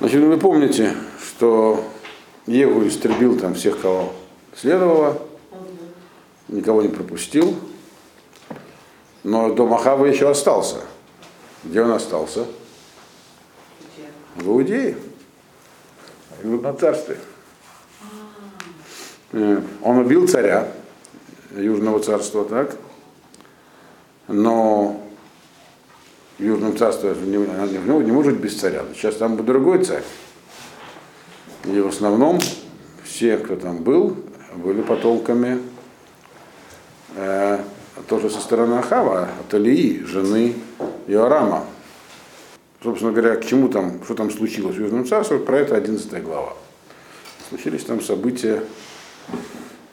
Значит, вы помните, что Егу истребил там всех, кого следовало, никого не пропустил, но дом Ахава еще остался. Где он остался? В Иудее, в царстве. Э, Он убил царя Южного царства, так? Но в Южном царстве не, не, не может без царя. Сейчас там будет другой царь. И в основном все, кто там был, были потомками э, тоже со стороны Ахава, от Алии, жены Иорама. Собственно говоря, к чему там, что там случилось в Южном царстве, про это 11 глава. Случились там события,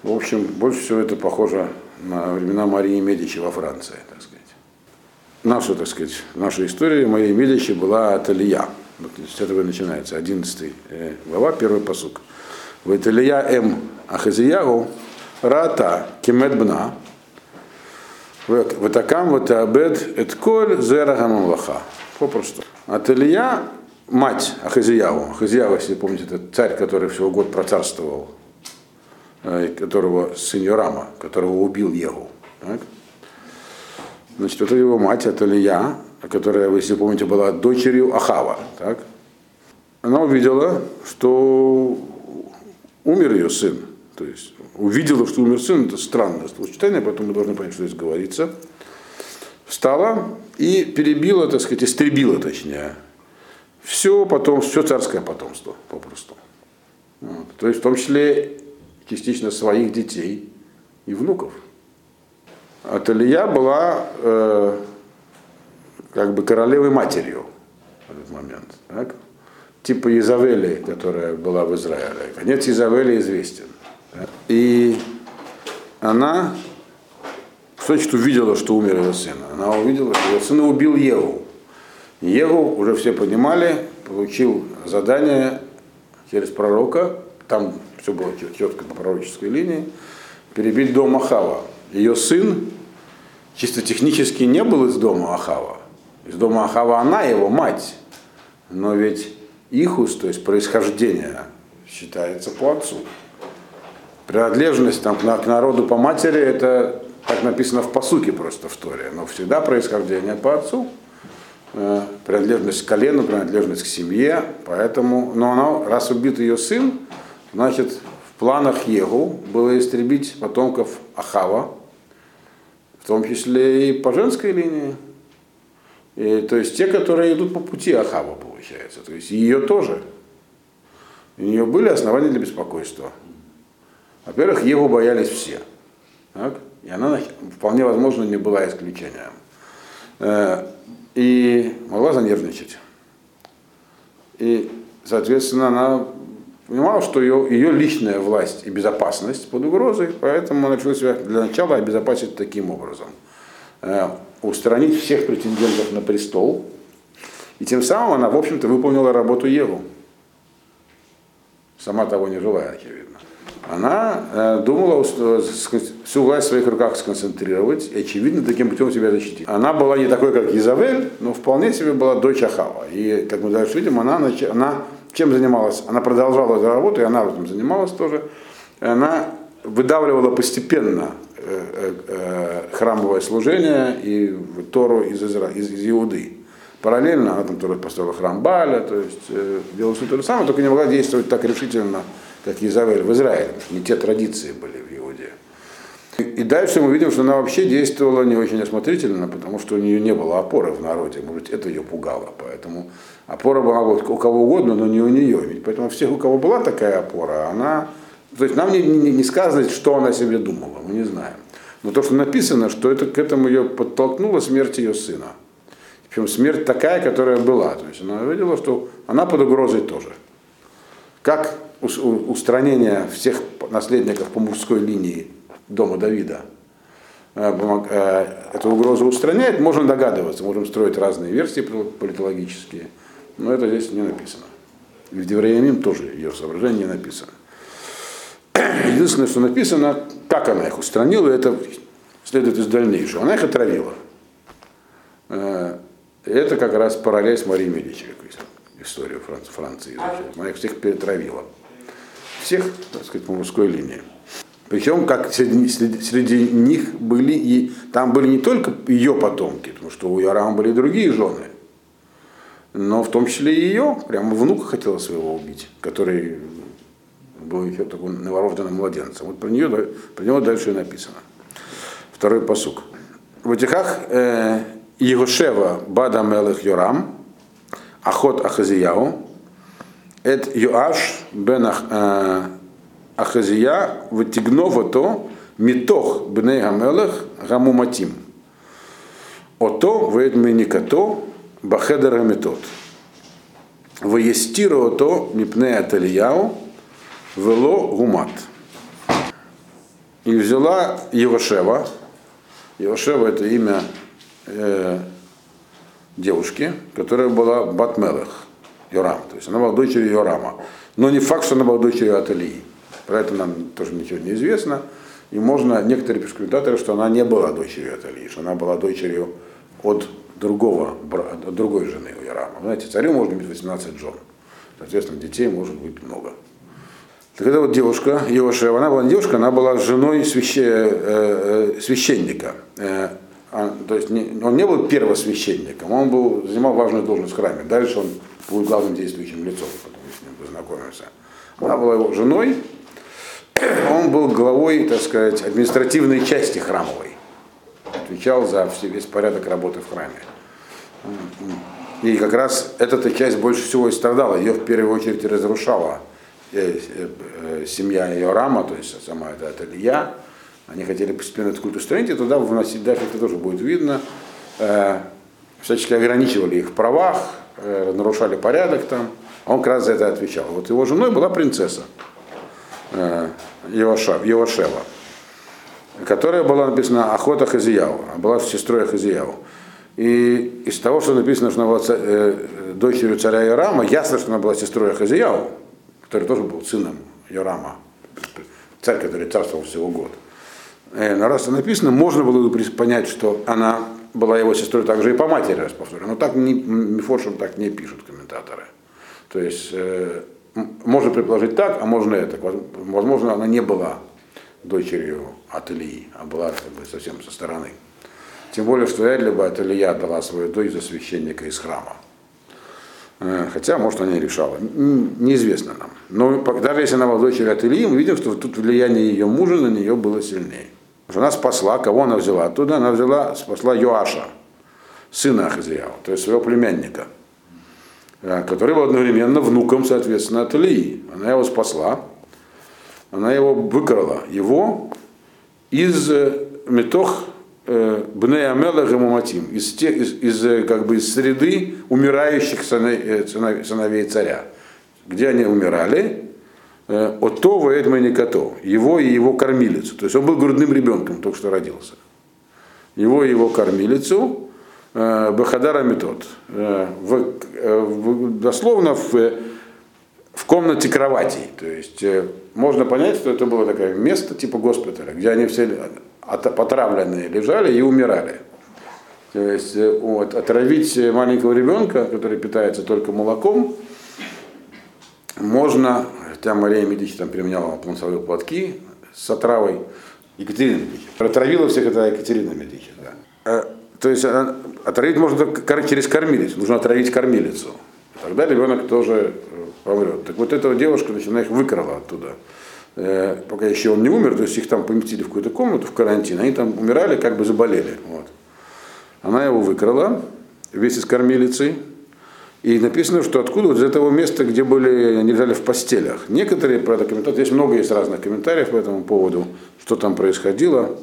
в общем, больше всего это похоже на времена Марии Медичи во Франции, так сказать. Наша, так сказать, наша история Марии Медичи была от Алия. Вот с этого и начинается, 11 глава, первый посук. Вот Илья М. Ахазиягу Рата Кемет Ватакам Ватабед Этколь Зера Гамамлаха. Попросту. От Илья мать Ахазияву. Ахазияу, если помните, это царь, который всего год процарствовал, которого сын Йорама, которого убил Егу. Так? Значит, это его мать, это Илья, которая, если помните, была дочерью Ахава. Так? Она увидела, что умер ее сын. То есть увидела, что умер сын, это странное словосочетание, поэтому мы должны понять, что здесь говорится. Встала и перебила, так сказать, истребила, точнее, все потом, все царское потомство, попросту. Вот. То есть в том числе частично своих детей и внуков. Аталия была э, как бы королевой матерью в этот момент. Так? Типа Изавели, которая была в Израиле. Конец Изавели известен. Так? И она, значит, увидела, что умер ее сын. Она увидела, что ее сына убил Еву. Еву, уже все понимали, получил задание через пророка, там все было четко по пророческой линии, перебить дом Ахава. Ее сын чисто технически не был из дома Ахава. Из дома Ахава она его мать. Но ведь Ихус, то есть происхождение, считается по отцу. Принадлежность там, к народу по матери, это так написано в посуке просто в Торе, но всегда происхождение по отцу, э, принадлежность к колену, принадлежность к семье, поэтому, но она, раз убит ее сын, значит, в планах Егу было истребить потомков Ахава, в том числе и по женской линии. И, то есть те, которые идут по пути Ахава, получается. То есть ее тоже. У нее были основания для беспокойства. Во-первых, Еву боялись все. Так? И она вполне возможно не была исключением. Э, и могла занервничать. И, соответственно, она понимала, что ее, ее личная власть и безопасность под угрозой, поэтому она решила себя для начала обезопасить таким образом. Э, устранить всех претендентов на престол, и тем самым она, в общем-то, выполнила работу Еву. Сама того не желая, очевидно. Она э, думала всю власть в своих руках сконцентрировать и, очевидно, таким путем себя защитить. Она была не такой, как Изавель, но вполне себе была дочь Ахава. И, как мы дальше видим, она, она чем занималась? Она продолжала эту работу, и она этим занималась тоже. Она выдавливала постепенно э, э, э, храмовое служение и Тору из, Изра... из, из Иуды. Параллельно она там тоже построила храм Баля, то есть делала все то же самое, только не могла действовать так решительно, как Изавель в Израиле, не те традиции были. И, дальше мы видим, что она вообще действовала не очень осмотрительно, потому что у нее не было опоры в народе, может это ее пугало, поэтому опора была у кого угодно, но не у нее. Ведь поэтому всех, у кого была такая опора, она то есть нам не, не, не сказано, что она себе думала, мы не знаем. Но то, что написано, что это, к этому ее подтолкнула смерть ее сына. Причем смерть такая, которая была. То есть она видела, что она под угрозой тоже. Как устранение всех наследников по мужской линии дома Давида э, э, эту угрозу устраняет, можно догадываться, можем строить разные версии политологические, но это здесь не написано. И в Девреямим тоже ее соображение не написано. Единственное, что написано, как она их устранила, это следует из дальнейшего. Она их отравила. Э, это как раз параллель с Марией Медичи. историю Франции, изучать. Она их всех перетравила. Всех, так сказать, по мужской линии. Причем, как среди, среди них были и там были не только ее потомки, потому что у Ярама были другие жены, но в том числе и ее, прямо внука хотела своего убить, который был еще такой новорожденным младенцем. Вот про, нее, про него дальше и написано. Второй посук. В этихах э, Егошева Бада Мелых Йорам, Ахот Ахазияу, Эт Юаш Бен э, Ахазия Ватигнова то Митох Бней Гамелах Гамуматим. Ото Ведменикато Бахедер Гамитот. Ваестиро то Мипнея Талияу Вело Гумат. И взяла Евашева. Евашева это имя э, девушки, которая была Батмелах, Йорам. То есть она была дочерью Йорама. Но не факт, что она была дочерью Аталии. Про это нам тоже ничего не известно. И можно, некоторые пишут что она не была дочерью Аталии, что она была дочерью от другого, от другой жены у Ярама. Знаете, царю можно быть 18 жен. Соответственно, детей может быть много. Так эта вот девушка, Йошева, она была не девушка, она была женой свяще, э, э, священника. Э, а, то есть не, он не был первосвященником, он был, занимал важную должность в храме. Дальше он был главным действующим лицом, потом с ним познакомился. Она была его женой, он был главой, так сказать, административной части храмовой. Отвечал за весь порядок работы в храме. И как раз эта часть больше всего и страдала, ее в первую очередь разрушала Э, э, семья Иорама, то есть сама эта, Илья, они хотели постепенно этот культ устранить, и туда вносить, дальше это тоже будет видно, э, всячески ограничивали их в правах, нарушали порядок там, а он как раз за это отвечал. Вот его женой была принцесса Йошева, которая была написана Охота Хазияу, была сестрой Хазияу. И из того, что написано, что она была э, дочерью царя Ирама, ясно, что она была сестрой Хазияу который тоже был сыном Йорама, царь, который царствовал всего год. Э, но раз это написано, можно было бы понять, что она была его сестрой также и по матери, раз повторю. Но так не, Мифоршем так не пишут комментаторы. То есть э, можно предположить так, а можно это. Возможно, она не была дочерью от Ильи, а была как бы, совсем со стороны. Тем более, что вряд ли бы от Илья дала свою дочь за священника из храма. Э, хотя, может, она не решала. Неизвестно нам. Но даже если она была дочерью от Ильи, мы видим, что тут влияние ее мужа на нее было сильнее. Она спасла, кого она взяла оттуда? Она взяла, спасла Йоаша, сына Ахазияу, то есть своего племянника, который был одновременно внуком, соответственно, от Ильи. Она его спасла, она его выкрала, его из э, метох Э, Бней Амела Гамуматим, из, из, из, э, как бы, из среды умирающих сыновей, сыновей царя. Где они умирали? Ото Ваэдма Никато, его и его кормилицу. То есть он был грудным ребенком, только что родился. Его и его кормилицу Бахадара Метод. В, в, дословно в, в комнате кроватей. То есть можно понять, что это было такое место типа госпиталя, где они все потравленные лежали и умирали. То есть э, вот, отравить маленького ребенка, который питается только молоком, можно, хотя Мария Медичи там применяла планцевые платки с отравой, Екатерина Медичи. Протравила всех это Екатерина Медичи. То есть а, отравить можно только через кормилицу, нужно отравить кормилицу. Тогда ребенок тоже э, помрет. Так вот эта девушка, значит, она их выкрала оттуда. Э, пока еще он не умер, то есть их там поместили в какую-то комнату в карантин, они там умирали, как бы заболели. Вот. Она его выкрала вместе с кормилицей, и написано, что откуда вот из этого места, где были, они лежали в постелях. Некоторые, правда, комментарии, есть много есть разных комментариев по этому поводу, что там происходило.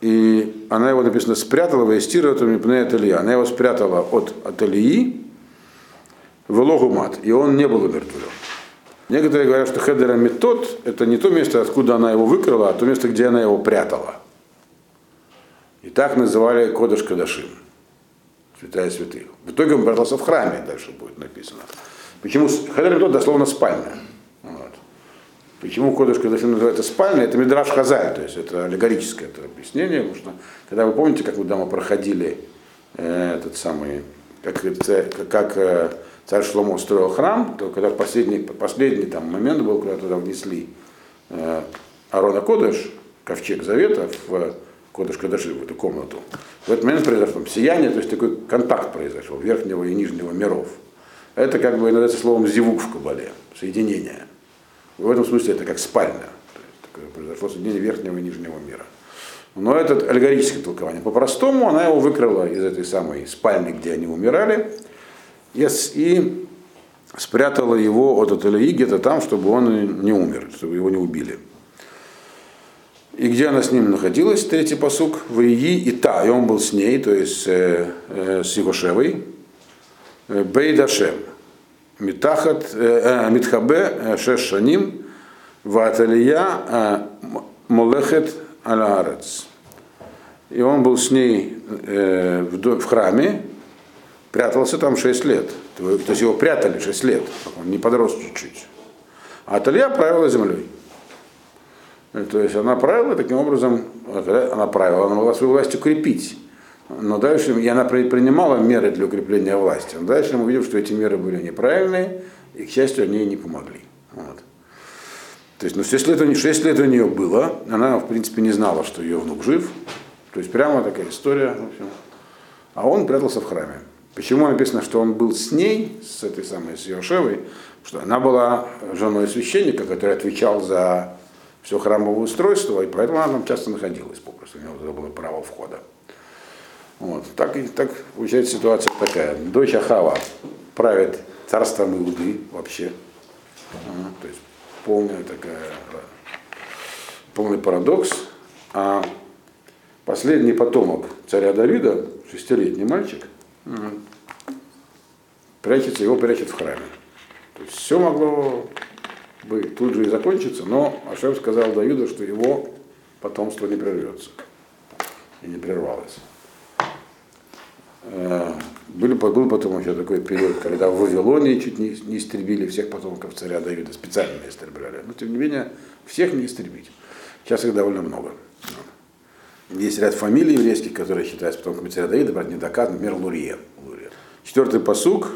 И она его, написано, спрятала в Эстиротами Пне Илья. Она его спрятала от, от в Логумат, и он не был умертвлен. Некоторые говорят, что Хедера Метод это не то место, откуда она его выкрала, а то место, где она его прятала. И так называли Кодыш Кадашим, святая святых. В итоге он прятался в храме, дальше будет написано. Почему Хедер Метод дословно спальня. Почему Кодыш Кадашим называется спальня? Это Мидраш Хазаль, то есть это аллегорическое это объяснение, потому что когда вы помните, как вы дома проходили э, этот самый как, как э, царь Шломо строил храм, то когда последний, последний там момент был, когда туда внесли э, Арона Кодыш, ковчег Завета, в Кодыш Кадыши, в эту комнату, в этот момент произошло сияние, то есть такой контакт произошел верхнего и нижнего миров. Это как бы называется словом зивук в Кабале, соединение. В этом смысле это как спальня. То есть, произошло соединение верхнего и нижнего мира. Но это аллегорическое толкование. По-простому она его выкрыла из этой самой спальни, где они умирали, и, спрятала его от Аталии где-то там, чтобы он не умер, чтобы его не убили. И где она с ним находилась, третий посук, в Ии и та, и он был с ней, то есть э, э, с Игошевой, э, Бейдашем, Митахат, Митхабе, э, Шеш Шаним, Ваталия, Молехет Алаарец. И он был с ней в, в храме, прятался там 6 лет. То есть его прятали 6 лет, он не подрос чуть-чуть. А Талия правила землей. Э, то есть она правила таким образом, она правила, она могла свою власть укрепить. Но дальше, и она принимала меры для укрепления власти. Но дальше мы видим, что эти меры были неправильные, и, к счастью, они ей не помогли. Вот. То есть, ну, 6 лет, 6 лет у нее было, она, в принципе, не знала, что ее внук жив. То есть, прямо такая история. В общем. А он прятался в храме. Почему написано, что он был с ней, с этой самой, с Йошевой, что она была женой священника, который отвечал за все храмовое устройство, и поэтому она там часто находилась попросту, у него было право входа. Вот. Так, так получается ситуация такая. Дочь Ахава правит царством Иуды вообще. А, то есть полная такая, полный парадокс. А последний потомок царя Давида, шестилетний мальчик, прячется, его прячет в храме. То есть все могло бы тут же и закончиться, но Ашем сказал Давиду, что его потомство не прервется. И не прервалось. Э, были, был потом еще такой период, когда в Вавилоне чуть не, не истребили всех потомков царя Давида, специально истребляли. Но тем не менее, всех не истребить. Сейчас их довольно много. Есть ряд фамилий еврейских, которые считаются потомками царя Давида, правда, не доказано, например, Лурия. Четвертый посук.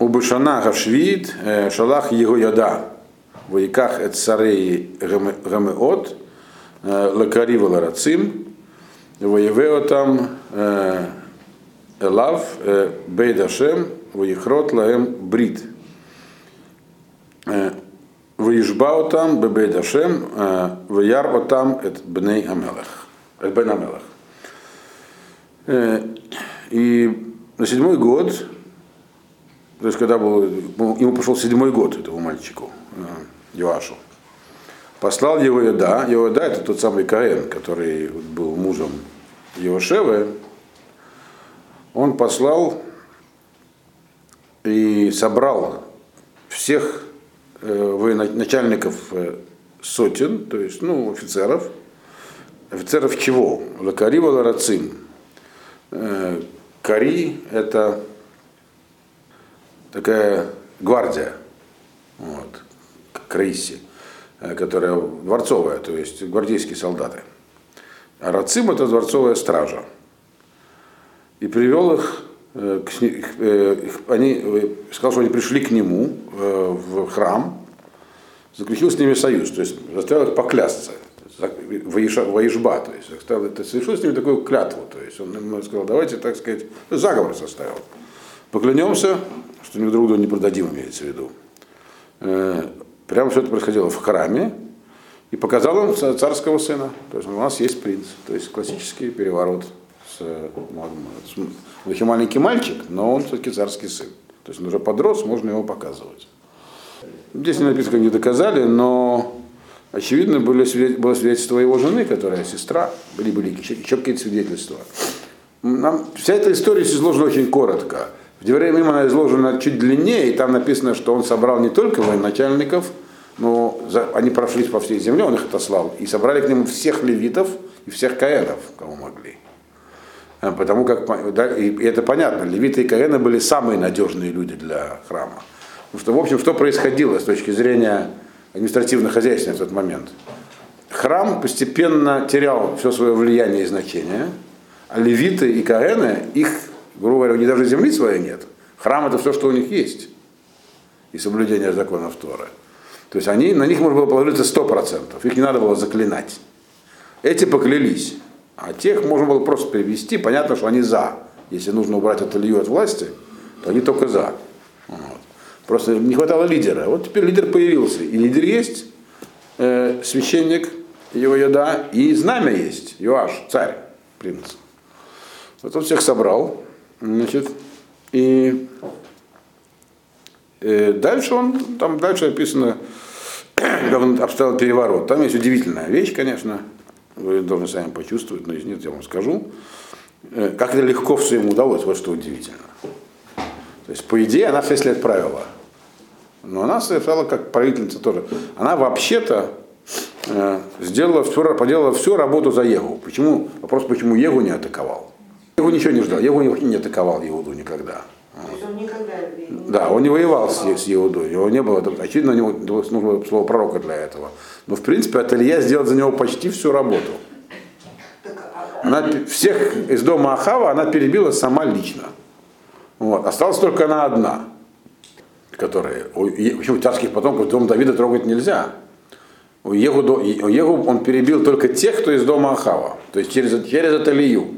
Убышана Гавшвид, э, Шалах его яда, Ваиках эт царей гамеот, э, Лакарива ларацим, Воевео там Элав Бейдашем Ваихрот Лаем Брит. Ваишбау там Бебейдашем Ваяр там эт Бней Амелах. Бен Амелах. И на седьмой год, то есть когда был, ему пошел седьмой год этому мальчику, Йоашу, послал его Иода. Иода это тот самый Каэн, который был мужем Иошевы, он послал и собрал всех э, начальников э, сотен, то есть, ну, офицеров. Офицеров чего? Лакари Валарацим. Э, Кари – это такая гвардия, вот, крейси, которая дворцовая, то есть гвардейские солдаты. А Рацим это дворцовая стража. И привел их, э, э, они, э, сказал, что они пришли к нему в храм, заключил с ними союз, то есть заставил их поклясться, воежба, то есть заставил, это, совершил с ними такую клятву, то есть он ему сказал, давайте, так сказать, заговор составил. Поклянемся, что ни друг друга не продадим, имеется в виду. Прямо все это происходило в храме, и показал им царского сына. То есть у нас есть принц. То есть классический переворот с, с маленький мальчик, но он все-таки царский сын. То есть он уже подрос, можно его показывать. Здесь не написано, не доказали, но очевидно были, было свидетельство его жены, которая сестра, были, были еще, еще какие-то свидетельства. Нам, вся эта история изложена очень коротко. В Деврея она изложена чуть длиннее, и там написано, что он собрал не только военачальников, но за, они прошлись по всей земле, он их отослал, и собрали к нему всех левитов и всех каэнов, кого могли. А, потому как, да, и это понятно, левиты и каэны были самые надежные люди для храма. Потому что, в общем, что происходило с точки зрения административно-хозяйственного в тот момент? Храм постепенно терял все свое влияние и значение, а левиты и каэны их Грубо говоря, у них даже земли своей нет. Храм это все, что у них есть. И соблюдение законов Торы. То есть они, на них можно было положиться 100%. Их не надо было заклинать. Эти поклялись. А тех можно было просто перевести. Понятно, что они за. Если нужно убрать от Илью от власти, то они только за. Вот. Просто не хватало лидера. Вот теперь лидер появился. И лидер есть, э, священник, его еда, и знамя есть, Юаш, царь, принц. Вот он всех собрал, значит, и э, дальше он, там дальше описано, как он обставил переворот. Там есть удивительная вещь, конечно, вы должны сами почувствовать, но если нет, я вам скажу. Э, как это легко все ему удалось, вот что удивительно. То есть, по идее, она 6 лет правила. Но она совершала как правительница тоже. Она вообще-то э, сделала все, поделала всю работу за Егу. Почему? Вопрос, почему Егу не атаковал. Егу ничего не ждал. Егу не атаковал Иуду никогда. он никогда да, он не воевал с, с Иудой. Его не было, очевидно, у него нужно было слово пророка для этого. Но в принципе Аталья сделал за него почти всю работу. А, Она всех из дома Ахава она перебила сама лично. Вот. Осталась только она одна которые, у, почему царских потомков дом Давида трогать нельзя. У Егу, у Егу он перебил только тех, кто из дома Ахава, то есть через, через Аталию.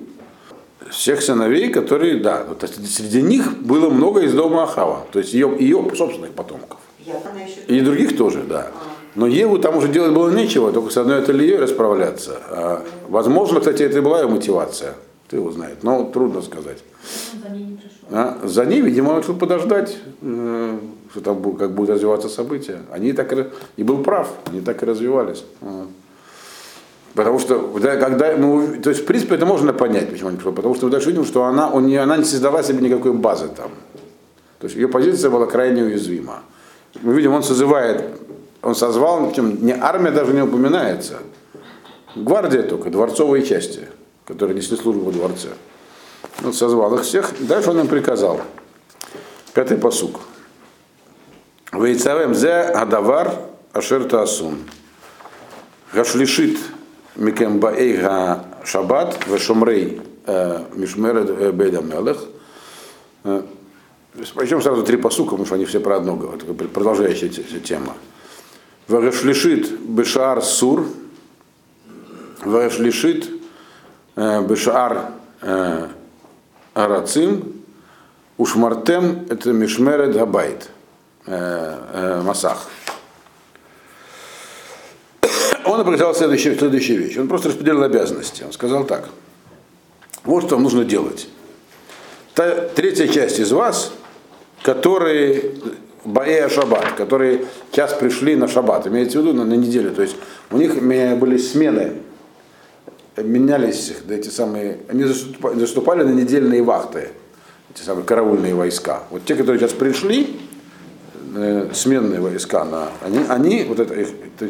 Всех сыновей, которые, да, вот среди них было много из дома Ахава, то есть ее, ее собственных потомков. И других тоже, да. Но Еву там уже делать было нечего, только с одной Аталией расправляться. А, возможно, кстати, это и была ее мотивация. Ты его знает, но трудно сказать. За ней не. А, за ней, видимо, решил подождать, э, что там как будут развиваться события. Они так и, был прав, они так и развивались. Вот. Потому что, когда, ну, то есть, в принципе, это можно понять, почему они пришли. Потому что вы дальше видим, что она, он не, она не создала себе никакой базы там. То есть ее позиция была крайне уязвима. Мы видим, он созывает, он созвал, причем не армия даже не упоминается. Гвардия только, дворцовые части которые несли службу во дворце. Он созвал их всех, дальше он им приказал. Пятый посук. Вейцавем зе адавар ашер таасун. Гашлишит микем баэйга шаббат вешомрей мишмеред бейдам мелех. Причем сразу три посука, потому что они все про одно говорят, продолжающая тема. Вагашлишит бешар сур, Вагашлишит Бешаар Арацим, Ушмартем это Мишмеред Габайт, Масах. Он определял следующую, следующую вещь. Он просто распределил обязанности. Он сказал так. Вот что вам нужно делать. Та, третья часть из вас, которые Баэя Шаббат, которые час пришли на Шаббат, имеется в виду на, на неделю. То есть у них были смены менялись да, эти самые, они заступали, на недельные вахты, эти самые караульные войска. Вот те, которые сейчас пришли, э, сменные войска, на, они, они, вот это их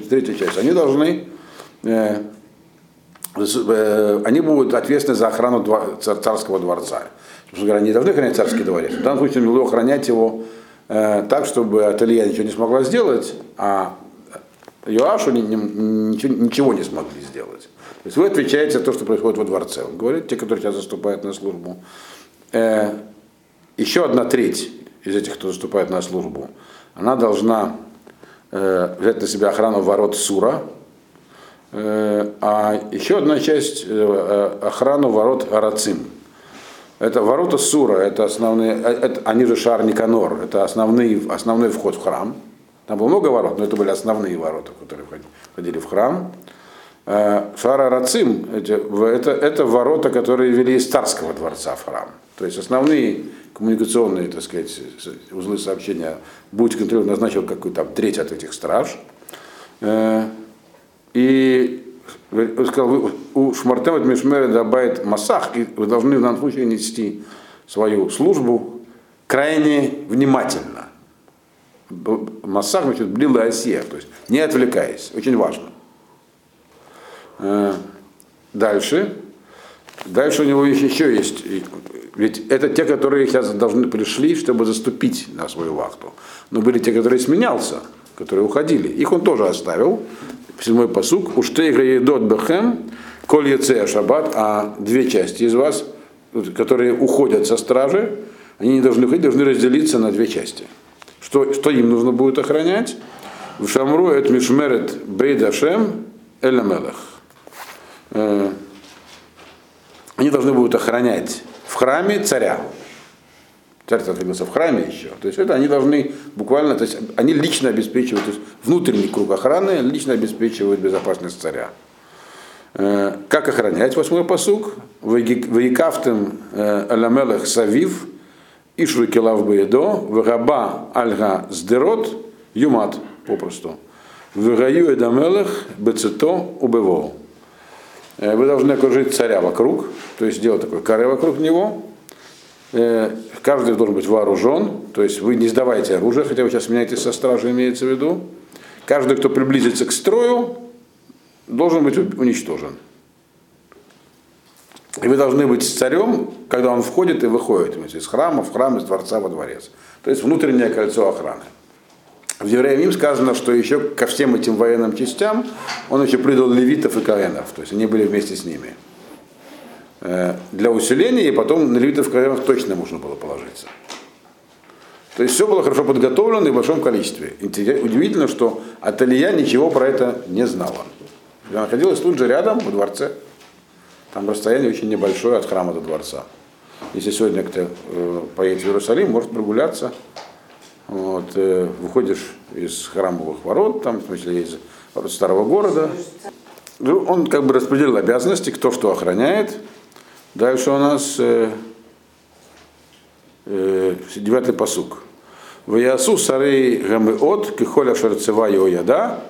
третья часть, они должны, э, э, они будут ответственны за охрану двор, царского дворца. Собственно говоря, они должны охранять царский дворец. В данном случае охранять его так, чтобы ателье ничего не смогла сделать, а ни, ничего, не смогли сделать. То есть вы отвечаете за то, что происходит во дворце. Он говорит, те, которые сейчас заступают на службу. Э, еще одна треть из этих, кто заступает на службу, она должна э, взять на себя охрану ворот Сура, э, а еще одна часть э, э охрану ворот Арацим. Это ворота Сура, это основные, э, это, они же Шар Никанор, это основные, основной вход в храм. Там было много ворот, но это были основные ворота, которые входили в храм. Э, Шара Рацим это, это ворота, которые вели из царского дворца в храм. То есть основные коммуникационные, так сказать, узлы сообщения будет контролировать, назначил какую-то треть от этих страж. Э, и он сказал, у Шмартем Мишмера добавит Масах, и вы должны в данном случае нести свою службу крайне внимательно. Масах значит блила осия, то есть не отвлекаясь, очень важно. Э, дальше. Дальше у него еще есть. Ведь это те, которые сейчас должны пришли, чтобы заступить на свою вахту. Но были те, которые сменялся, которые уходили. Их он тоже оставил. Седьмой посук. Ты едот бехем, коль яце шаббат, а две части из вас которые уходят со стражи, они не должны уходить, должны разделиться на две части. Что, что им нужно будет охранять? В Шамру это Мишмерет Бейдашем Эламелах. Они должны будут охранять в храме царя. Царь находился в храме еще. То есть это они должны буквально, то есть они лично обеспечивают, то есть внутренний круг охраны лично обеспечивают безопасность царя. Э, как охранять? Восьмой посук. Ваикафтем э, аламелах савив, Ишру килав баедо, вагаба альга сдерот, юмат попросту. Вагаю эдамелах бецето убево. Э, вы должны окружить царя вокруг, то есть сделать такой каре вокруг него. Э, каждый должен быть вооружен, то есть вы не сдавайте оружие, хотя вы сейчас меняетесь со стражей, имеется в виду. Каждый, кто приблизится к строю, должен быть уничтожен. И вы должны быть с царем, когда он входит и выходит из храма, в храм, из дворца во дворец. То есть внутреннее кольцо охраны. В Евреям сказано, что еще ко всем этим военным частям он еще придал левитов и каенов, то есть они были вместе с ними. Э, для усиления, и потом на левитов и каенов точно можно было положиться. То есть все было хорошо подготовлено и в большом количестве. Удивительно, что Аталия ничего про это не знала. Она находилась тут же рядом, во дворце. Там расстояние очень небольшое от храма до дворца. Если сегодня кто э, поедет в Иерусалим, может прогуляться. Вот, э, выходишь из храмовых ворот, там, в смысле, из ворот старого города. Ну, он как бы распределил обязанности, кто что охраняет. Дальше у нас э, э, девятый посук. Ваясу сарей гамеот кихоля шарцева яда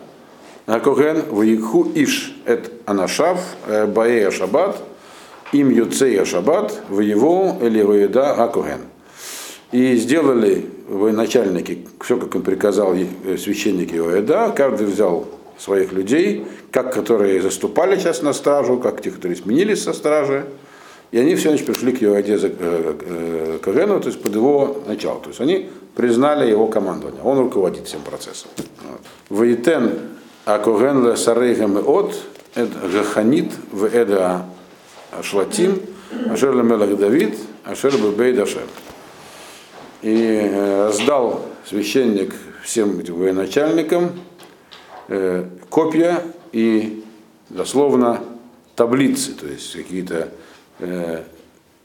Акоген ваикху иш эт анашав баея шаббат им юцея шаббат в его или воеда акоген. И сделали военачальники все, как он приказал священники Иоэда, каждый взял своих людей, как которые заступали сейчас на стражу, как те, которые сменились со стражи, и они все значит, пришли к Иоэде Кагену, то есть под его начало. То есть они признали его командование, он руководит всем процессом. Вот. Воитен а коген ле сарейгам от, это гаханит в эда шлатим, ашер ле мелах Давид, ашер бебей дашер. И раздал священник всем этим военачальникам э, копья и дословно таблицы, то есть какие-то, э,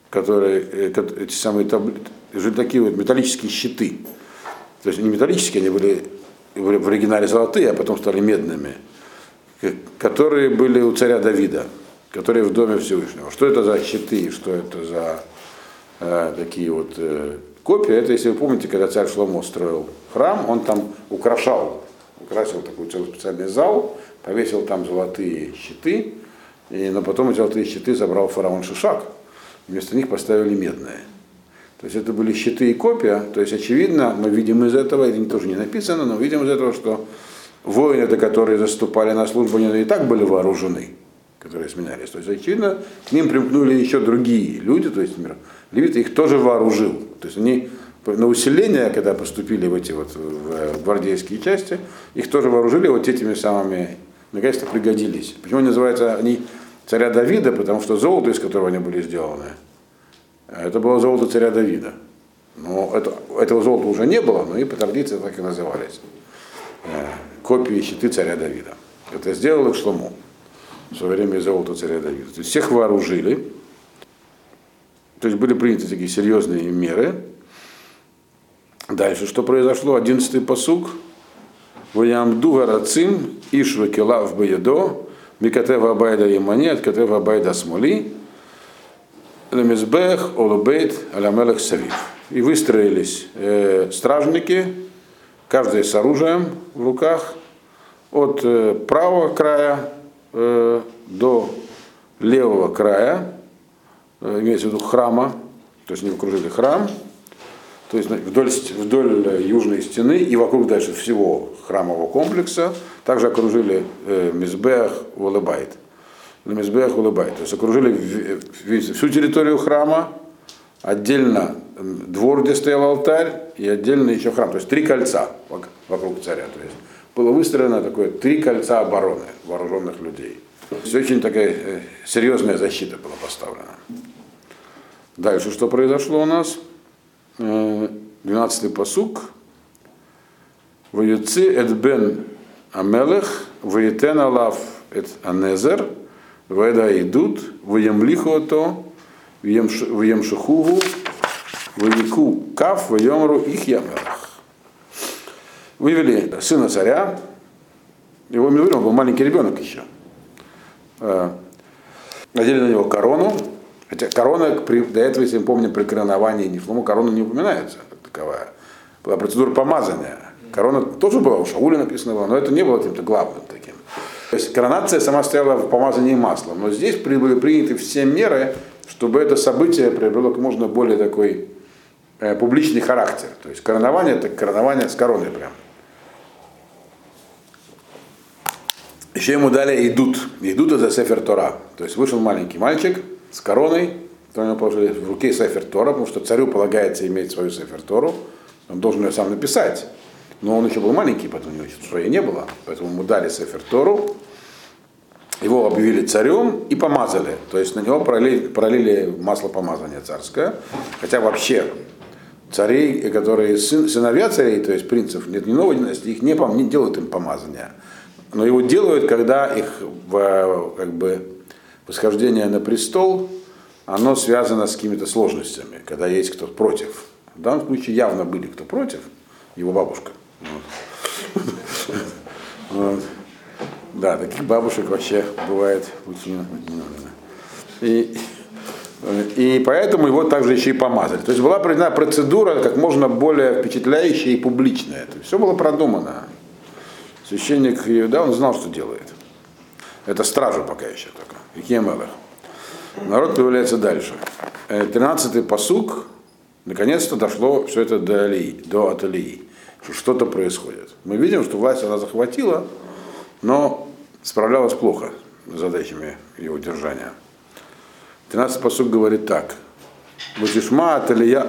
которые, э, эти самые таблицы, такие вот металлические щиты. То есть не металлические, они были в оригинале золотые, а потом стали медными, которые были у царя Давида, которые в доме Всевышнего. Что это за щиты, что это за э, такие вот э, копии, это, если вы помните, когда царь Шломо строил храм, он там украшал, украсил такой целый специальный зал, повесил там золотые щиты, и, но потом эти золотые щиты забрал фараон Шишак, вместо них поставили медные. То есть это были щиты и копья, то есть очевидно, мы видим из этого, это тоже не написано, но видим из этого, что воины, которые заступали на службу, они и так были вооружены, которые сменялись. То есть очевидно, к ним примкнули еще другие люди, то есть мир. Левиты их тоже вооружил. То есть они на усиление, когда поступили в эти вот в гвардейские части, их тоже вооружили вот этими самыми, наконец-то пригодились. Почему называются они царя Давида? Потому что золото, из которого они были сделаны, это было золото царя Давида. Но это, этого золота уже не было, но и по традиции так и назывались. Э, копии щиты царя Давида. Это сделал их Шлому в свое время золото царя Давида. То есть всех вооружили. То есть были приняты такие серьезные меры. Дальше что произошло? Одиннадцатый посуг. Ваямду варацим ишва килав баядо микатева абайда ямани от катева абайда смоли Лемизбех, Олубейт, Алямелех Савив. И выстроились э, стражники, каждый с оружием в руках, от э, правого края э, до левого края, э, имеется в виду храма, то есть они окружили храм, то есть вдоль, вдоль южной стены и вокруг дальше всего храмового комплекса, также окружили э, Мизбех, Олубайт на Мизбех улыбай. То есть окружили всю территорию храма, отдельно двор, где стоял алтарь, и отдельно еще храм. То есть три кольца вокруг царя. То есть было выстроено такое три кольца обороны вооруженных людей. То есть очень такая э, серьезная защита была поставлена. Дальше что произошло у нас? 12-й посук. Ваюци эт бен Амелех, ваетен алав эт анезер, вайда идут, ваемлихото, ваемшихугу, ваику каф, ваемру их ямелах. Вывели сына царя, его он был маленький ребенок еще. Надели на него корону, хотя корона, до этого, если мы помним, при короновании ни Шлому корона не упоминается, как таковая. Была процедура помазания. Корона тоже была, у Шауля написано было, но это не было каким-то главным таким. То есть коронация сама стояла в помазании маслом, но здесь были приняты все меры, чтобы это событие приобрело как можно более такой э, публичный характер. То есть коронование это коронование с короной прям. Еще ему дали идут. Идут это Сефер Тора. То есть вышел маленький мальчик с короной, то ему положили в руке Сефер Тора, потому что царю полагается иметь свою Сефер Тору. Он должен ее сам написать. Но он еще был маленький, поэтому у него строя не было. Поэтому ему дали Сефер Тору. Его объявили царем и помазали. То есть на него пролили, пролили масло помазания царское. Хотя вообще царей, которые сын, сыновья царей, то есть принцев, нет, не новой династии, их не, не делают им помазания но его делают, когда их как бы, восхождение на престол, оно связано с какими-то сложностями, когда есть кто-то против. В данном случае явно были кто против, его бабушка. Вот. Да, таких бабушек вообще бывает очень. И, и поэтому его также еще и помазали. То есть была проведена процедура как можно более впечатляющая и публичная. Это все было продумано. Священник Иуда, он знал, что делает. Это стража пока еще только. Икемелах. Народ появляется дальше. 13-й посук, наконец-то дошло все это до Алии, до Аталии, что что-то происходит. Мы видим, что власть она захватила, но справлялась плохо с задачами ее удержания. 13-й посук говорит так. Ватишма Аталия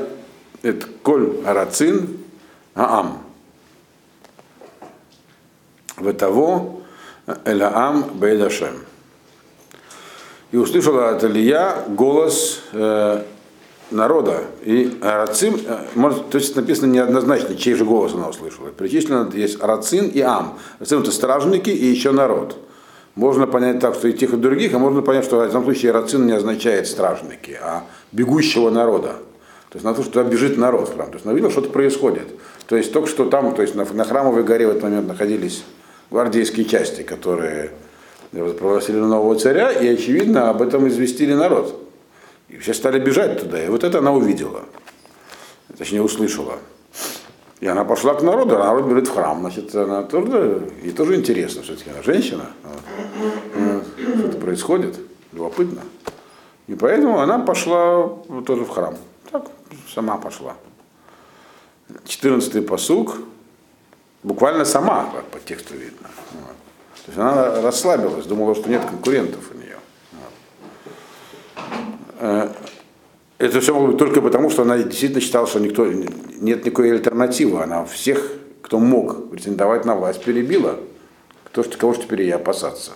это коль арацин аам в того Элаам Бейдашем. И услышала от Илья голос э, народа. И Арацим, э, может, то есть написано неоднозначно, чей же голос она услышала. Причислено есть Арацин и Ам. Арацин это стражники и еще народ. Можно понять так, что и тех, и других, а можно понять, что в этом случае Арацин не означает стражники, а бегущего народа. То есть на то, что туда бежит народ в храм. То есть она видела, что-то происходит. То есть только что там, то есть на, на храмовой горе в этот момент находились гвардейские части, которые провозгласили нового царя, и, очевидно, об этом известили народ. И все стали бежать туда. И вот это она увидела. Точнее, услышала. И она пошла к народу, а народ бежит в храм. Значит, она тоже, ей тоже интересно, все-таки она женщина. Что-то происходит, любопытно. И поэтому она пошла тоже в храм. Так, сама пошла. 14-й посуг, Буквально сама, по тексту видно. Вот. То есть она расслабилась, думала, что нет конкурентов у нее. Э, это все могло только потому, что она действительно считала, что никто, нет никакой альтернативы. Она всех, кто мог претендовать на власть, перебила. Кто, кого же теперь ей опасаться?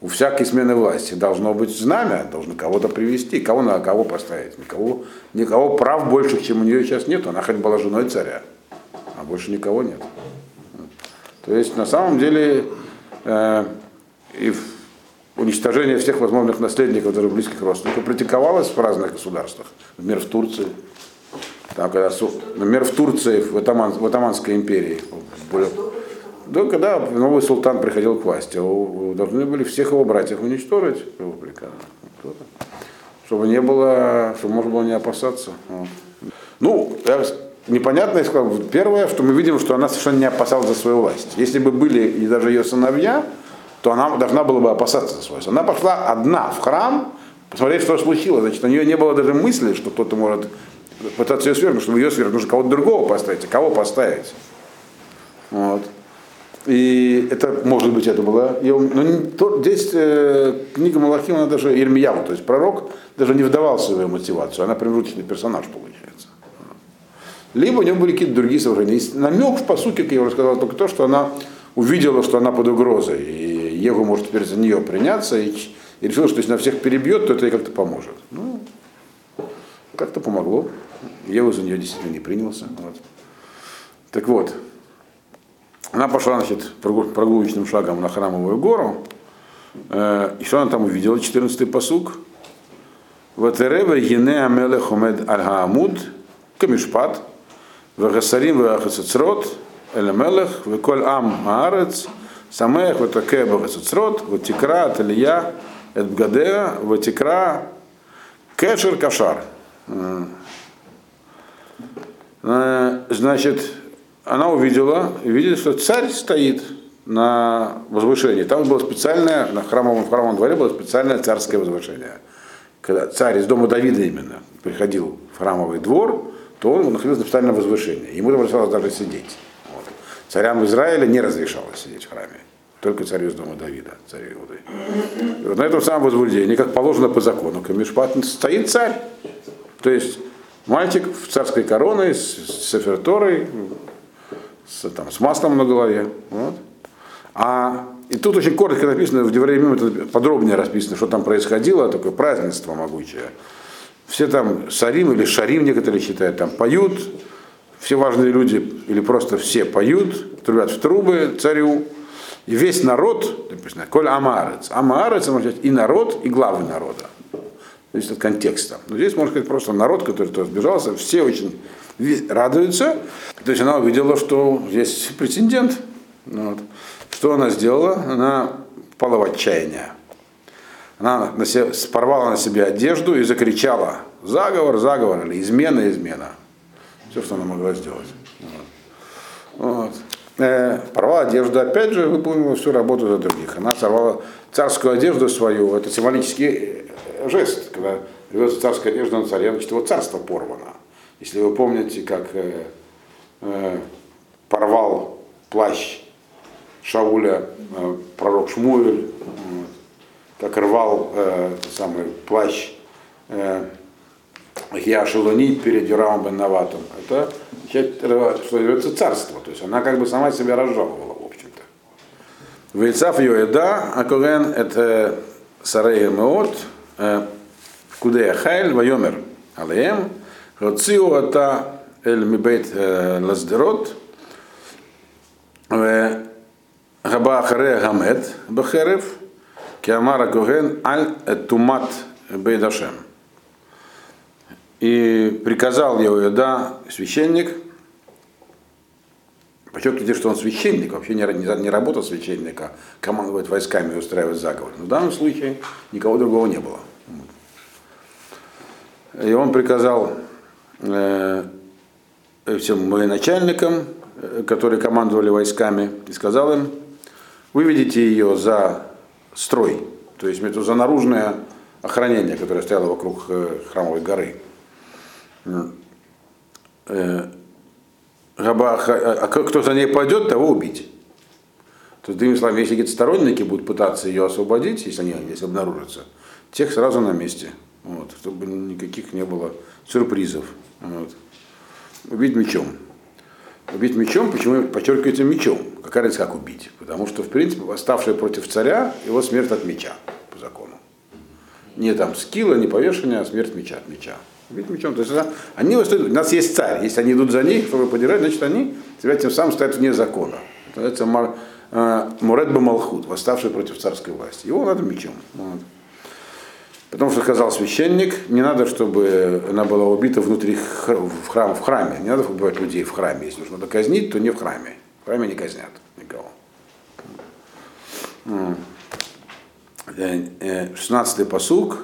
У всякой смены власти должно быть знамя, должно кого-то привести, кого на кого поставить. Никого, никого прав больше, чем у нее сейчас нет. Она хоть была женой царя а больше никого нет. То есть на самом деле э, и уничтожение всех возможных наследников, даже близких родственников, практиковалось в разных государствах. Например, в Турции. Там, когда, например, в Турции, в, Атаман, в Атаманской империи. Да, когда новый султан приходил к власти, должны были всех его братьев уничтожить, чтобы не было, чтобы можно было не опасаться. Ну, я непонятно, я сказал, первое, что мы видим, что она совершенно не опасалась за свою власть. Если бы были и даже ее сыновья, то она должна была бы опасаться за власть. Она пошла одна в храм, посмотреть, что случилось. Значит, у нее не было даже мысли, что кто-то может пытаться ее свергнуть, чтобы ее свергнуть, нужно кого-то другого поставить. А кого поставить? Вот. И это, может быть, это было. Но здесь э, книга Малахима, она даже Ирмияву, то есть пророк, даже не вдавался в мотивацию. Она промежуточный персонаж получается либо у него были какие-то другие соображения. Есть намек в посуке, как я уже сказал, только то, что она увидела, что она под угрозой, и Еву может теперь за нее приняться, и, и решила, что если она всех перебьет, то это ей как-то поможет. Ну, как-то помогло. Ева за нее действительно не принялся. Вот. Так вот, она пошла, значит, прогулочным шагом на храмовую гору, э, и что она там увидела? 14-й посук. Ватерева ене амелех умед аль-хаамуд камишпат вегасарим вегахацецрот эль мелех веколь ам аарец самех ветаке бегахацецрот ватикра аталия эт бгадеа ватикра кешер кашар. Значит, она увидела, видит, что царь стоит на возвышении. Там было специальное, на храмовом, храмовом дворе было специальное царское возвышение. Когда царь из дома Давида именно приходил в храмовый двор, то он находился на специальном возвышении. Ему разрешалось даже сидеть. Царям Израиля не разрешалось сидеть в храме. Только царю из дома Давида, царю Иуды. Вот на этом самом возвышении, как положено по закону, Камишпат стоит царь. То есть мальчик в царской короне с, с сеферторой, с, там, с маслом на голове. Вот. А и тут очень коротко написано, в Девреемим это подробнее расписано, что там происходило, такое празднество могучее. Все там сарим или шарим некоторые считают, там поют, все важные люди или просто все поют, трубят в трубы царю, и весь народ, написано, коль амарец. Амарец, означает и народ, и главы народа. Зависит от контекста. Но здесь можно сказать просто народ, который туда сбежался, все очень радуются. То есть она увидела, что здесь претендент. Вот. Что она сделала? Она впала в отчаяние. Она на себе, порвала на себе одежду и закричала заговор, заговор или измена, измена. Все, что она могла сделать. Вот. Вот. Э, порвала одежду, опять же, выполнила всю работу за других. Она сорвала царскую одежду свою, это символический жест, когда рвется царская одежда на царе, значит, его царство порвано. Если вы помните, как э, э, порвал плащ Шауля э, пророк Шмуэль, э, как рвал э, самый плащ э, Хиашелони перед Юрамом бен Наватом. Это называется царство. То есть она как бы сама себя разжаловала, в общем-то. Вейцав Йоэда, а Коген это Сарея Меот, э, Кудея Хайль, Вайомер Алеем, Роциу это Эль Мибейт э, Лаздерот, Габа Харе Гамет Бахерев, Киамара Коген Аль Тумат Бейдашем. И приказал Еоида, священник, подчеркните, что он священник, вообще не, не, не работа священника, командовать войсками и устраивать заговор. Но в данном случае никого другого не было. И он приказал э, всем военачальникам, э, которые командовали войсками, и сказал им, выведите ее за строй, то есть за наружное охранение, которое стояло вокруг э, храмовой горы. Э, а кто за ней пойдет, того убить. То есть, другими словами, если какие-то сторонники будут пытаться ее освободить, если они если обнаружатся, тех сразу на месте. Вот, чтобы никаких не было сюрпризов. Вот. Убить мечом. Убить мечом, почему подчеркивается мечом? Какая разница, как убить? Потому что, в принципе, восставший против царя, его смерть от меча по закону. Не там скилла, не повешение, а смерть меча от меча. Убить мечом. То есть они восстают, у нас есть царь. Если они идут за них, чтобы подирать, значит они себя тем самым стоят вне закона. Это называется Мар, э, Мурет Бамалхут, восставший против царской власти. Его надо мечом. Вот. Потому что сказал священник, не надо, чтобы она была убита внутри в, храм, в храме. Не надо убивать людей в храме. Если нужно казнить, то не в храме. В храме не казнят никого. 16-й посук.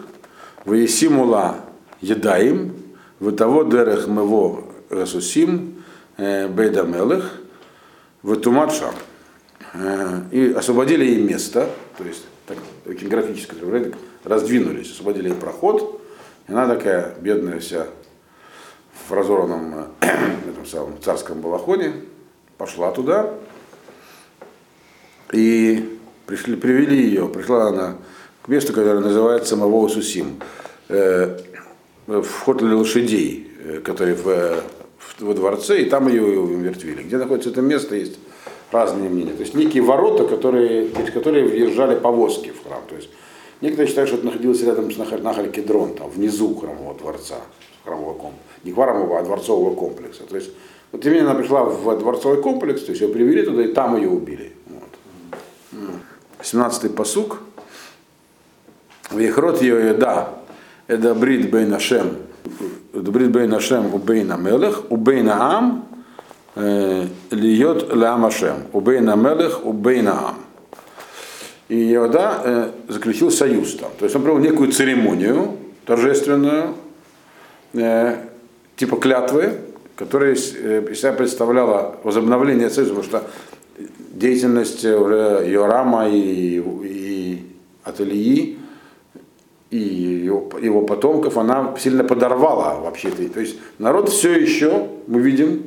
Воесимула едаим, в того дерех мево расусим, бейда мелех, в тумат шар. И освободили ей место, то есть так, очень графическое раздвинулись, освободили ей проход, и она такая бедная вся в разорванном этом самом царском балахоне, пошла туда, и пришли, привели ее, пришла она к месту, которое называется Мавоу Э, вход для лошадей, э, который в, в, во дворце, и там ее умертвили. Где находится это место, есть разные мнения. То есть некие ворота, которые, через которые въезжали повозки в храм. То есть некоторые считают, что это находилось рядом с Нахаль, Нахаль Кедрон, там внизу храмового дворца. храмового комплекса. Не храмового, а дворцового комплекса. То есть вот именно она пришла в дворцовый комплекс, то есть ее привели туда и там ее убили. Вот. 17-й посук. Вихрот ее еда. Это брит бейн Ашем. Брит бейн Ашем у бейна мелех, у бейна ам льет лям Ашем. У бейна мелех, у бейна ам. И Иода э, заключил союз там. То есть он провел некую церемонию торжественную, э, типа клятвы, которая э, из себя представляла возобновление союза, потому что деятельность уже Йорама и, и Ателии и его, его потомков, она сильно подорвала вообще -то. то есть народ все еще, мы видим,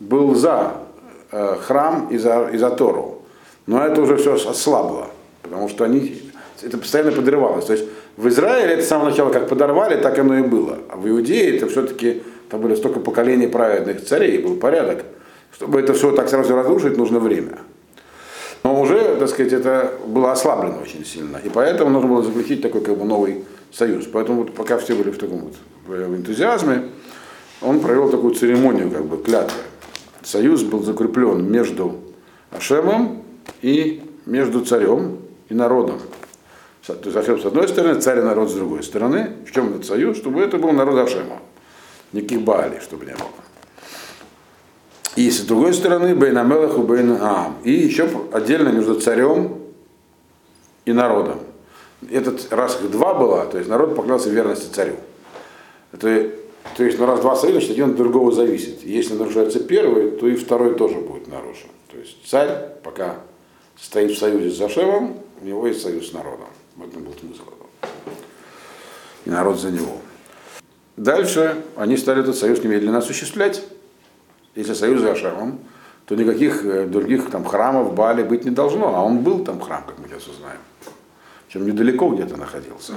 был за э, храм и за, и за Тору. Но это уже все ослабло, потому что они, это постоянно подрывалось. То есть в Израиле это с самого начала как подорвали, так оно и было. А в Иудее это все-таки, там были столько поколений праведных царей, был порядок. Чтобы это все так сразу разрушить, нужно время. Но уже, так сказать, это было ослаблено очень сильно. И поэтому нужно было заключить такой как бы новый союз. Поэтому вот, пока все были в таком вот в энтузиазме, он провел такую церемонию, как бы клятвы. Союз был закреплен между Ашемом и между царем и народом. То есть Ашем с одной стороны, царь и народ с другой стороны. В чем этот союз? Чтобы это был народ Ашема. Никаких Баалей, чтобы не было. И с другой стороны, Бейн Амелах и Бейн Аам. И еще отдельно между царем и народом. Этот раз их два было, то есть народ поклялся верности царю. Это, то есть, ну раз два союза, значит, один от другого зависит. Если нарушается первый, то и второй тоже будет нарушен. То есть царь, пока стоит в союзе с Зашевом, у него есть союз с народом. В этом был смысл. И народ за него. Дальше они стали этот союз немедленно осуществлять. Если союз с Ашемом, то никаких э, других там храмов Бали быть не должно. А он был там храм, как мы сейчас узнаем. Чем недалеко где-то находился.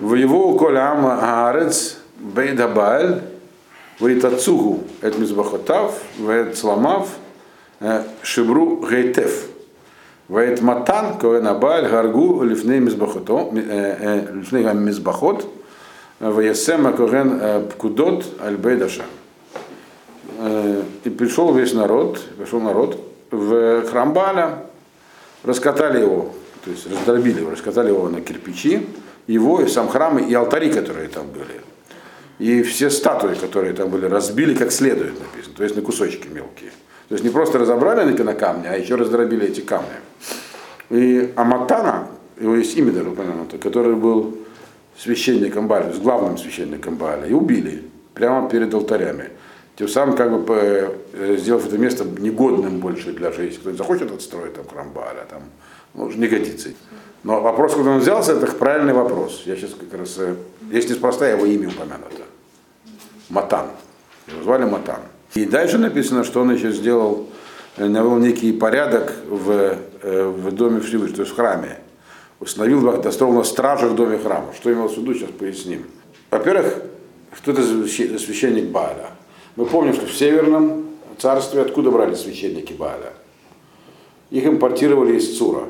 В его колям Аарец Бейдабаль Вайтацугу Эт Мизбахотав Вет Сламав э, Шибру Гейтев. Вает Матан Коэн Абаль Гаргу Лифней Мизбахото э, Лифней Мизбахот Ваясема Коэн Пкудот Альбейдашам и пришел весь народ, пришел народ в храм Баля, раскатали его, то есть раздробили его, раскатали его на кирпичи, его и сам храм, и алтари, которые там были. И все статуи, которые там были, разбили как следует написано, то есть на кусочки мелкие. То есть не просто разобрали на камни, а еще раздробили эти камни. И Аматана, его есть имя даже упомянуто, который был священником с главным священником Баля, и убили прямо перед алтарями тем самым как бы э, сделав это место негодным больше для жизни. Кто-нибудь захочет отстроить там храм Бааля, там, ну, не годится. Но вопрос, куда он взялся, это правильный вопрос. Я сейчас как раз, э, есть неспроста его имя упомянуто. Матан. Его звали Матан. И дальше написано, что он еще сделал, э, навел некий порядок в, в доме Всевышнего, то есть в храме. Установил дословно стражи в доме храма. Что имелось в виду, сейчас поясним. Во-первых, кто это священник Бааля? Мы помним, что в Северном царстве откуда брали священники Бааля? Их импортировали из Цура,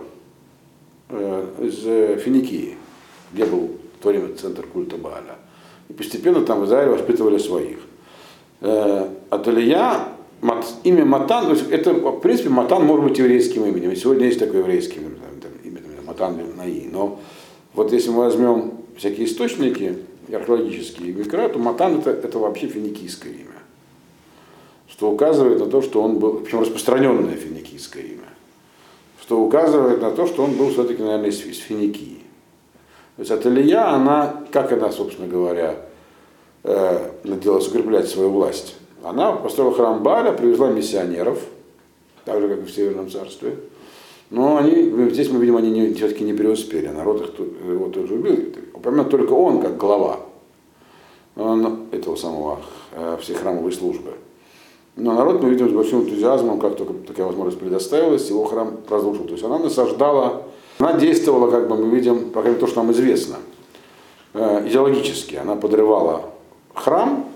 э, из э, Финикии, где был в то время центр культа Бааля. И постепенно там в Израиле воспитывали своих. Э, от Илья, имя Матан, то есть это, в принципе, Матан может быть еврейским именем. И сегодня есть такое еврейское имя, там, имя Матан Наи. Но вот если мы возьмем всякие источники археологические, Микра, то Матан это, это вообще финикийское имя что указывает на то, что он был, причем распространенное финикийское имя, что указывает на то, что он был все-таки, наверное, из, Финикии. То есть от Илья, она, как она, собственно говоря, э, надеялась укреплять свою власть? Она построила храм Баля, привезла миссионеров, так же, как и в Северном царстве. Но они, здесь мы видим, они не, все-таки не преуспели, народ их его тоже убил. Упомянут только он, как глава он, этого самого э, всей храмовой службы. Но народ, мы видим, с большим энтузиазмом, как только такая возможность предоставилась, его храм разрушил. То есть она насаждала, она действовала, как бы мы видим, по крайней мере, то, что нам известно, э, идеологически. Она подрывала храм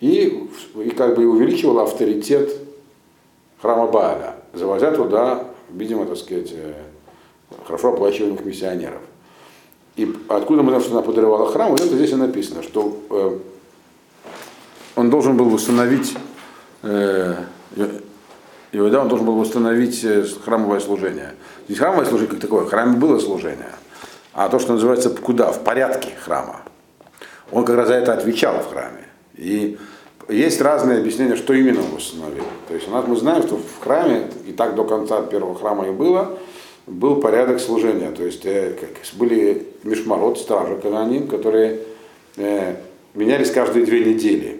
и, и как бы увеличивала авторитет храма Бааля, завозя туда, видимо, так сказать, э, хорошо оплачиваемых миссионеров. И откуда мы знаем, что она подрывала храм? Вот это здесь и написано, что э, он должен был восстановить, Иуда, он должен был восстановить э, храмовое служение. Здесь храмовое служение как такое, в храме было служение, а то, что называется куда, в порядке храма. Он как раз за это отвечал в храме. И есть разные объяснения, что именно он восстановил. То есть у нас мы знаем, что в храме, и так до конца первого храма и было, был порядок служения. То есть э, как, были мишмарот, стражи кананим, которые э, менялись каждые две недели.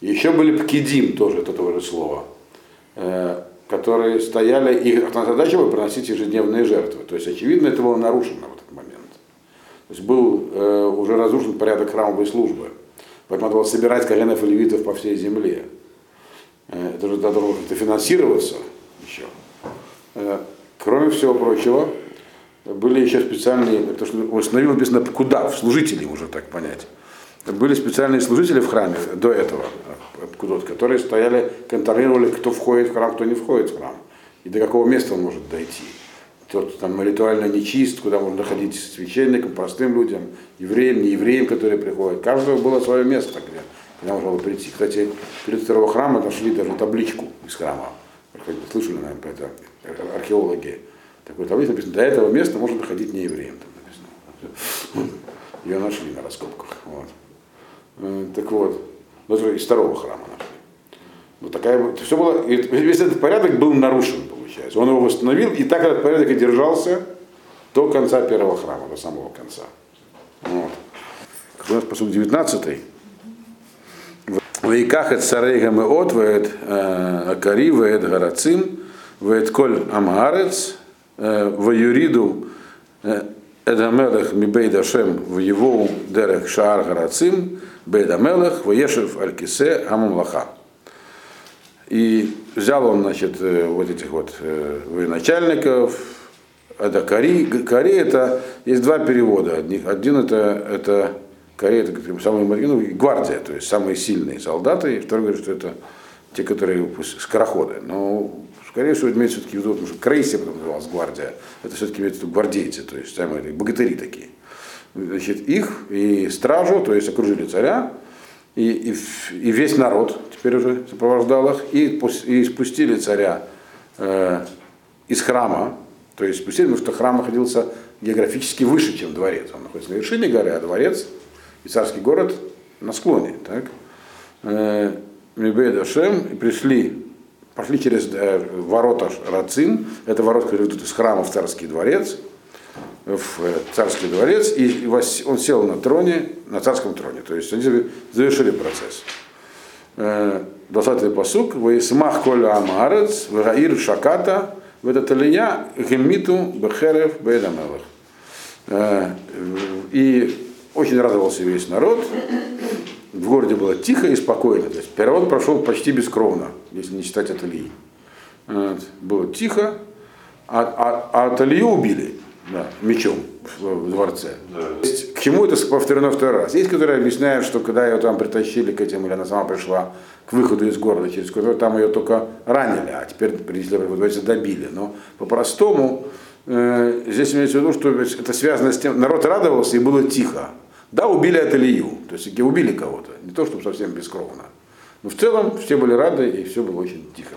И еще были пкидим, тоже от этого же слова, э, которые стояли, и основная задача была приносить ежедневные жертвы. То есть, очевидно, это было нарушено в этот момент. То есть был э, уже разрушен порядок храмовой службы. Поэтому надо было собирать коленов и левитов по всей земле. Э, это же должно как-то финансироваться еще. Э, кроме всего прочего, были еще специальные, то, что восстановил написано куда, в служителей уже так понять. Были специальные служители в храме до этого, которые стояли, контролировали, кто входит в храм, кто не входит в храм. И до какого места он может дойти. Тот там ритуально нечист, куда можно ходить священникам, простым людям, евреям, не евреям, которые приходят. Каждого было свое место, где, где можно было прийти. Кстати, перед второго храма нашли даже табличку из храма. Слышали, наверное, про это археологи. Такой таблица написано, до этого места можно доходить не евреям. Там написано. Ее нашли на раскопках. Вот. Э, так вот, ну, из второго храма нашли. Вот такая, все было, весь этот порядок был нарушен, получается. Он его восстановил, и так этот порядок и держался до конца первого храма, до самого конца. Вот. У нас посуд 19 Вейках et царей гамеот, веет акари, веет гарацим, веет коль амаарец, ваюриду Эдамелех мибейд Ашем в его дерех шаар гарацим, бейд Амелех, воешев аль-кисе амамлаха. И взял он, значит, вот этих вот военачальников, это Кари. Кари это, есть два перевода. Один это, это Кари, это самые, ну, гвардия, то есть самые сильные солдаты, и второй говорит, что это те, которые скороходы. Но Скорее всего, имеется все-таки в виду, потому что Крейси потом называлась гвардия, это все-таки имеется в виду гвардейцы, то есть самые богатыри такие. Значит, их и стражу, то есть окружили царя, и, и, и весь народ теперь уже сопровождал их, и, и спустили царя э, из храма, то есть спустили, потому что храм находился географически выше, чем дворец. Он находится на вершине горы, а дворец и царский город на склоне. Так? Э, Мибедашем, и пришли пошли через э, ворота Рацин, это ворота, которые ведут из храма в царский дворец, в э, царский дворец, и он сел на троне, на царском троне. То есть они завершили процесс. 20-й э, посук, «Ваисмах коля амарец, вагаир шаката, в этот алия гемиту бехерев бейдамелах». И очень радовался весь народ, в городе было тихо и спокойно. То есть перевод прошел почти бескровно, если не считать. Вот. Было тихо, а, а, а Ильи убили да, мечом в, дворце. Да. Есть, к чему это повторено второй раз? Есть, которые объясняют, что когда ее там притащили к этим, или она сама пришла к выходу из города, через который там ее только ранили, а теперь привезли, добили. Но по-простому э, здесь имеется в виду, что это связано с тем, народ радовался и было тихо. Да, убили от Илью, то есть убили кого-то, не то, чтобы совсем бескровно. Но в целом все были рады, и все было очень тихо.